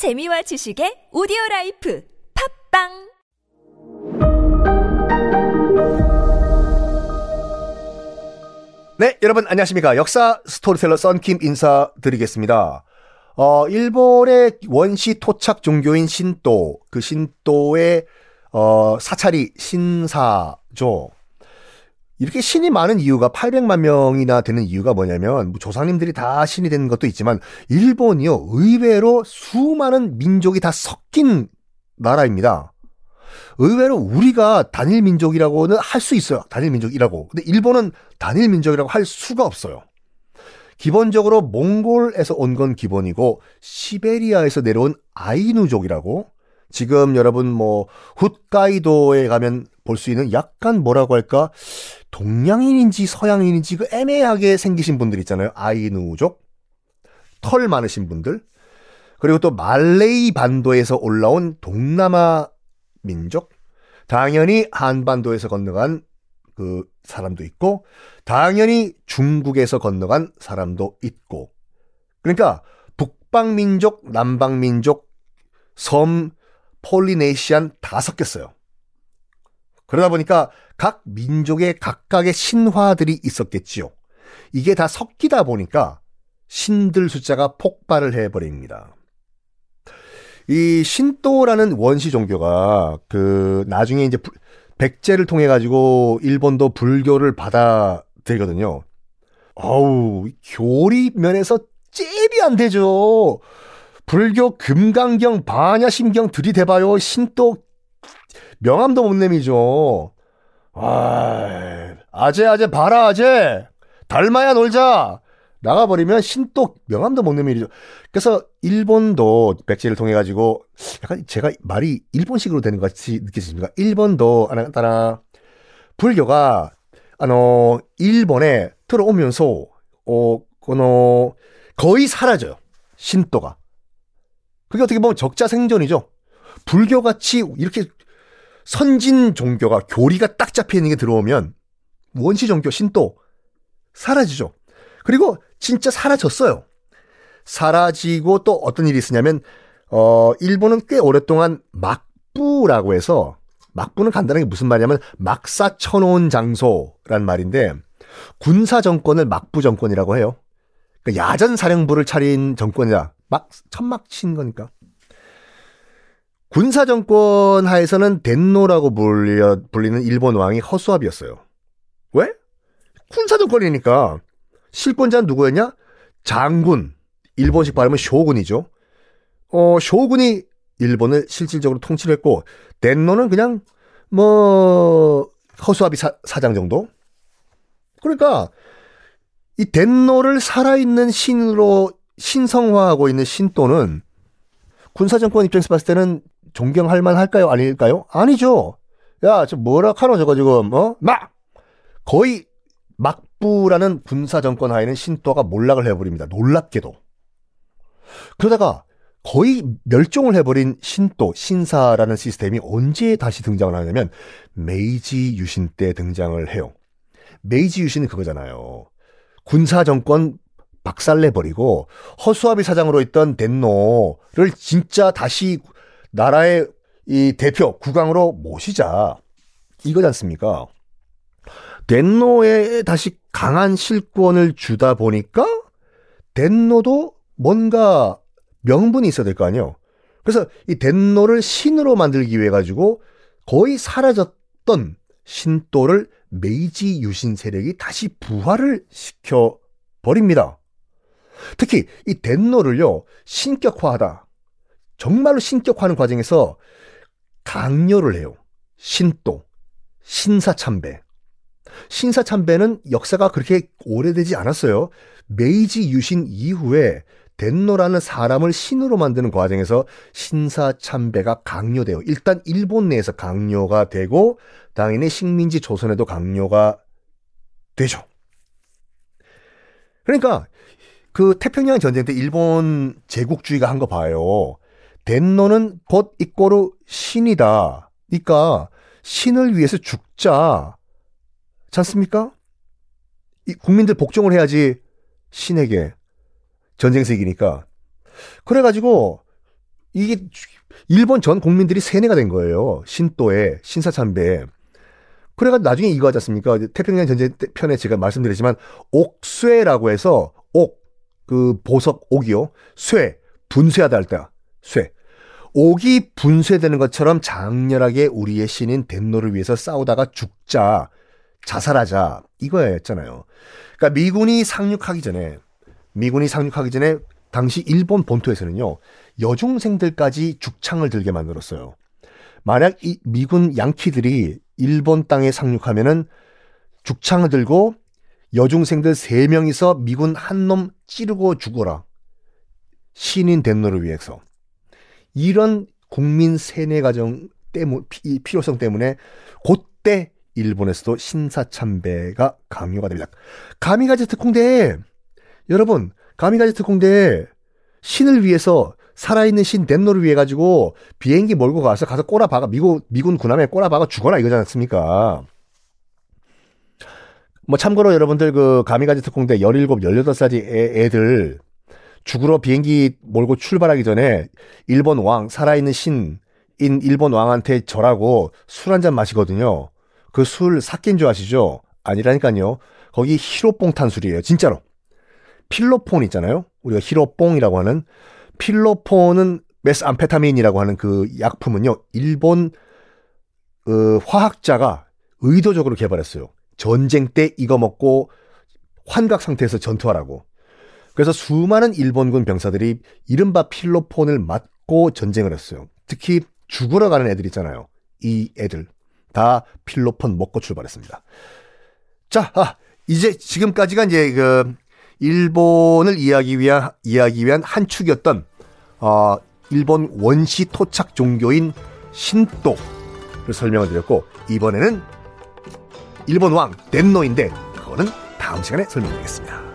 재미와 지식의 오디오 라이프 팟빵 네, 여러분 안녕하십니까. 역사 스토리텔러 썬킴 인사드리겠습니다. 어, 일본의 원시 토착 종교인 신도, 그 신도의 어, 사찰이 신사죠. 이렇게 신이 많은 이유가 800만 명이나 되는 이유가 뭐냐면 뭐 조상님들이 다 신이 되는 것도 있지만 일본이요 의외로 수많은 민족이 다 섞인 나라입니다. 의외로 우리가 단일 민족이라고는 할 수 있어요. 단일 민족이라고. 근데 일본은 단일 민족이라고 할 수가 없어요. 기본적으로 몽골에서 온 건 기본이고 시베리아에서 내려온 아이누족이라고 지금 여러분 뭐 훗가이도에 가면 볼 수 있는 약간 뭐라고 할까 동양인인지 서양인인지 그 애매하게 생기신 분들 있잖아요. 아이누족 털 많으신 분들 그리고 또 말레이 반도에서 올라온 동남아 민족 당연히 한반도에서 건너간 그 사람도 있고 당연히 중국에서 건너간 사람도 있고 그러니까 북방 민족, 남방 민족, 섬, 폴리네시안 다 섞였어요. 그러다 보니까 각 민족의 각각의 신화들이 있었겠지요. 이게 다 섞이다 보니까 신들 숫자가 폭발을 해버립니다. 이 신도라는 원시 종교가 그 나중에 이제 백제를 통해 가지고 일본도 불교를 받아들이거든요. 어우 교리 면에서 잽이 안 되죠. 불교 금강경 반야심경 들이대봐요. 신도 명함도 못 내미죠. 아, 아재 아재 봐라 아재 닮아야 놀자. 나가버리면 신도 명함도 못 내밀이죠. 그래서 일본도 백제를 통해 가지고 약간 제가 말이 일본식으로 되는 것 같이 느껴집니까? 일본도 하나 따라 불교가 아노 일본에 들어오면서 어 거의 사라져요. 신도가. 그게 어떻게 보면 적자 생존이죠. 불교같이 이렇게 선진 종교가 교리가 딱 잡혀 있는 게 들어오면 원시 종교 신도 사라지죠. 그리고 진짜 사라졌어요. 사라지고 또 어떤 일이 있으냐면 어 일본은 꽤 오랫동안 막부라고 해서 막부는 간단하게 무슨 말이냐면 막사 쳐놓은 장소란 말인데 군사 정권을 막부 정권이라고 해요. 그러니까 야전 사령부를 차린 정권이다. 막 천막 친 거니까. 군사 정권 하에서는 덴노라고 불려, 불리는 일본 왕이 허수아비였어요. 왜? 군사 정권이니까 실권자는 누구였냐? 장군. 일본식 발음은 쇼군이죠. 어, 쇼군이 일본을 실질적으로 통치를 했고, 덴노는 그냥, 뭐, 허수아비 사, 사장 정도? 그러니까, 이 덴노를 살아있는 신으로 신성화하고 있는 신도는 군사 정권 입장에서 봤을 때는 존경할 만할까요? 아닐까요? 아니죠. 야, 저 뭐라 카노 저거 지금, 어? 막! 거의 막부라는 군사 정권 하에는 신도가 몰락을 해버립니다. 놀랍게도. 그러다가 거의 멸종을 해버린 신도, 신사라는 시스템이 언제 다시 등장을 하냐면 메이지 유신 때 등장을 해요. 메이지 유신은 그거잖아요. 군사 정권 박살내버리고 허수아비 사장으로 있던 덴노를 진짜 다시 나라의 이 대표 국왕으로 모시자 이거지 않습니까? 덴노에 다시 강한 실권을 주다 보니까 덴노도 뭔가 명분이 있어야 될 거 아니에요. 그래서 이 덴노를 신으로 만들기 위해 가지고 거의 사라졌던 신도를 메이지 유신 세력이 다시 부활을 시켜 버립니다. 특히 이 덴노를요 신격화하다. 정말로 신격화하는 과정에서 강요를 해요. 신도, 신사참배. 신사참배는 역사가 그렇게 오래되지 않았어요. 메이지 유신 이후에 덴노라는 사람을 신으로 만드는 과정에서 신사참배가 강요돼요. 일단 일본 내에서 강요가 되고 당연히 식민지 조선에도 강요가 되죠. 그러니까 그 태평양 전쟁 때 일본 제국주의가 한 거 봐요. 덴노는 곧 이꼬르 신이다. 그러니까 신을 위해서 죽자. 않습니까? 국민들 복종을 해야지 신에게 전쟁색이니까. 그래가지고 이게 일본 전 국민들이 세뇌가 된 거예요. 신도에 신사참배에. 그래가지고 나중에 이거 하지 않습니까? 태평양 전쟁 편에 제가 말씀드렸지만 옥쇠라고 해서 옥 그 보석 옥이요. 쇠 분쇄하다 할 때 쇠. 옥이 분쇄되는 것처럼 장렬하게 우리의 신인 덴노를 위해서 싸우다가 죽자 자살하자 이거였잖아요. 그러니까 미군이 상륙하기 전에 미군이 상륙하기 전에 당시 일본 본토에서는요 여중생들까지 죽창을 들게 만들었어요. 만약 이 미군 양키들이 일본 땅에 상륙하면은 죽창을 들고 여중생들 세 명이서 미군 한 놈 찌르고 죽어라. 신인 덴노를 위해서. 이런 국민 세뇌 과정 때문, 필요성 때문에 그때 일본에서도 신사참배가 강요가 됩니다. 가미가제 특공대 여러분 가미가제 특공대 신을 위해서 살아있는 신 덴노를 위해 가지고 비행기 몰고 가서 가서 꼬라박아 미국 미군 군함에 꼬라박아 죽어라 이거지 않습니까? 뭐 참고로 여러분들 그 가미가제 특공대 17, 18살짜리 애, 애들 죽으러 비행기 몰고 출발하기 전에 일본 왕 살아있는 신인 일본 왕한테 절하고 술 한 잔 마시거든요. 그 술 삭힌 줄 아시죠? 아니라니까요. 거기 히로뽕 탄 술이에요. 진짜로. 필로폰 있잖아요. 우리가 히로뽕이라고 하는 필로폰은 메스암페타민이라고 하는 그 약품은요. 일본 어, 화학자가 의도적으로 개발했어요. 전쟁 때 이거 먹고 환각 상태에서 전투하라고. 그래서 수많은 일본군 병사들이 이른바 필로폰을 맞고 전쟁을 했어요. 특히 죽으러 가는 애들 있잖아요. 이 애들 다 필로폰 먹고 출발했습니다. 자, 아, 이제 지금까지가 이제 그 일본을 이해하기 위한 이해하기 위한 한 축이었던 어, 일본 원시 토착 종교인 신도를 설명을 드렸고 이번에는 일본 왕 덴노인데 그거는 다음 시간에 설명드리겠습니다.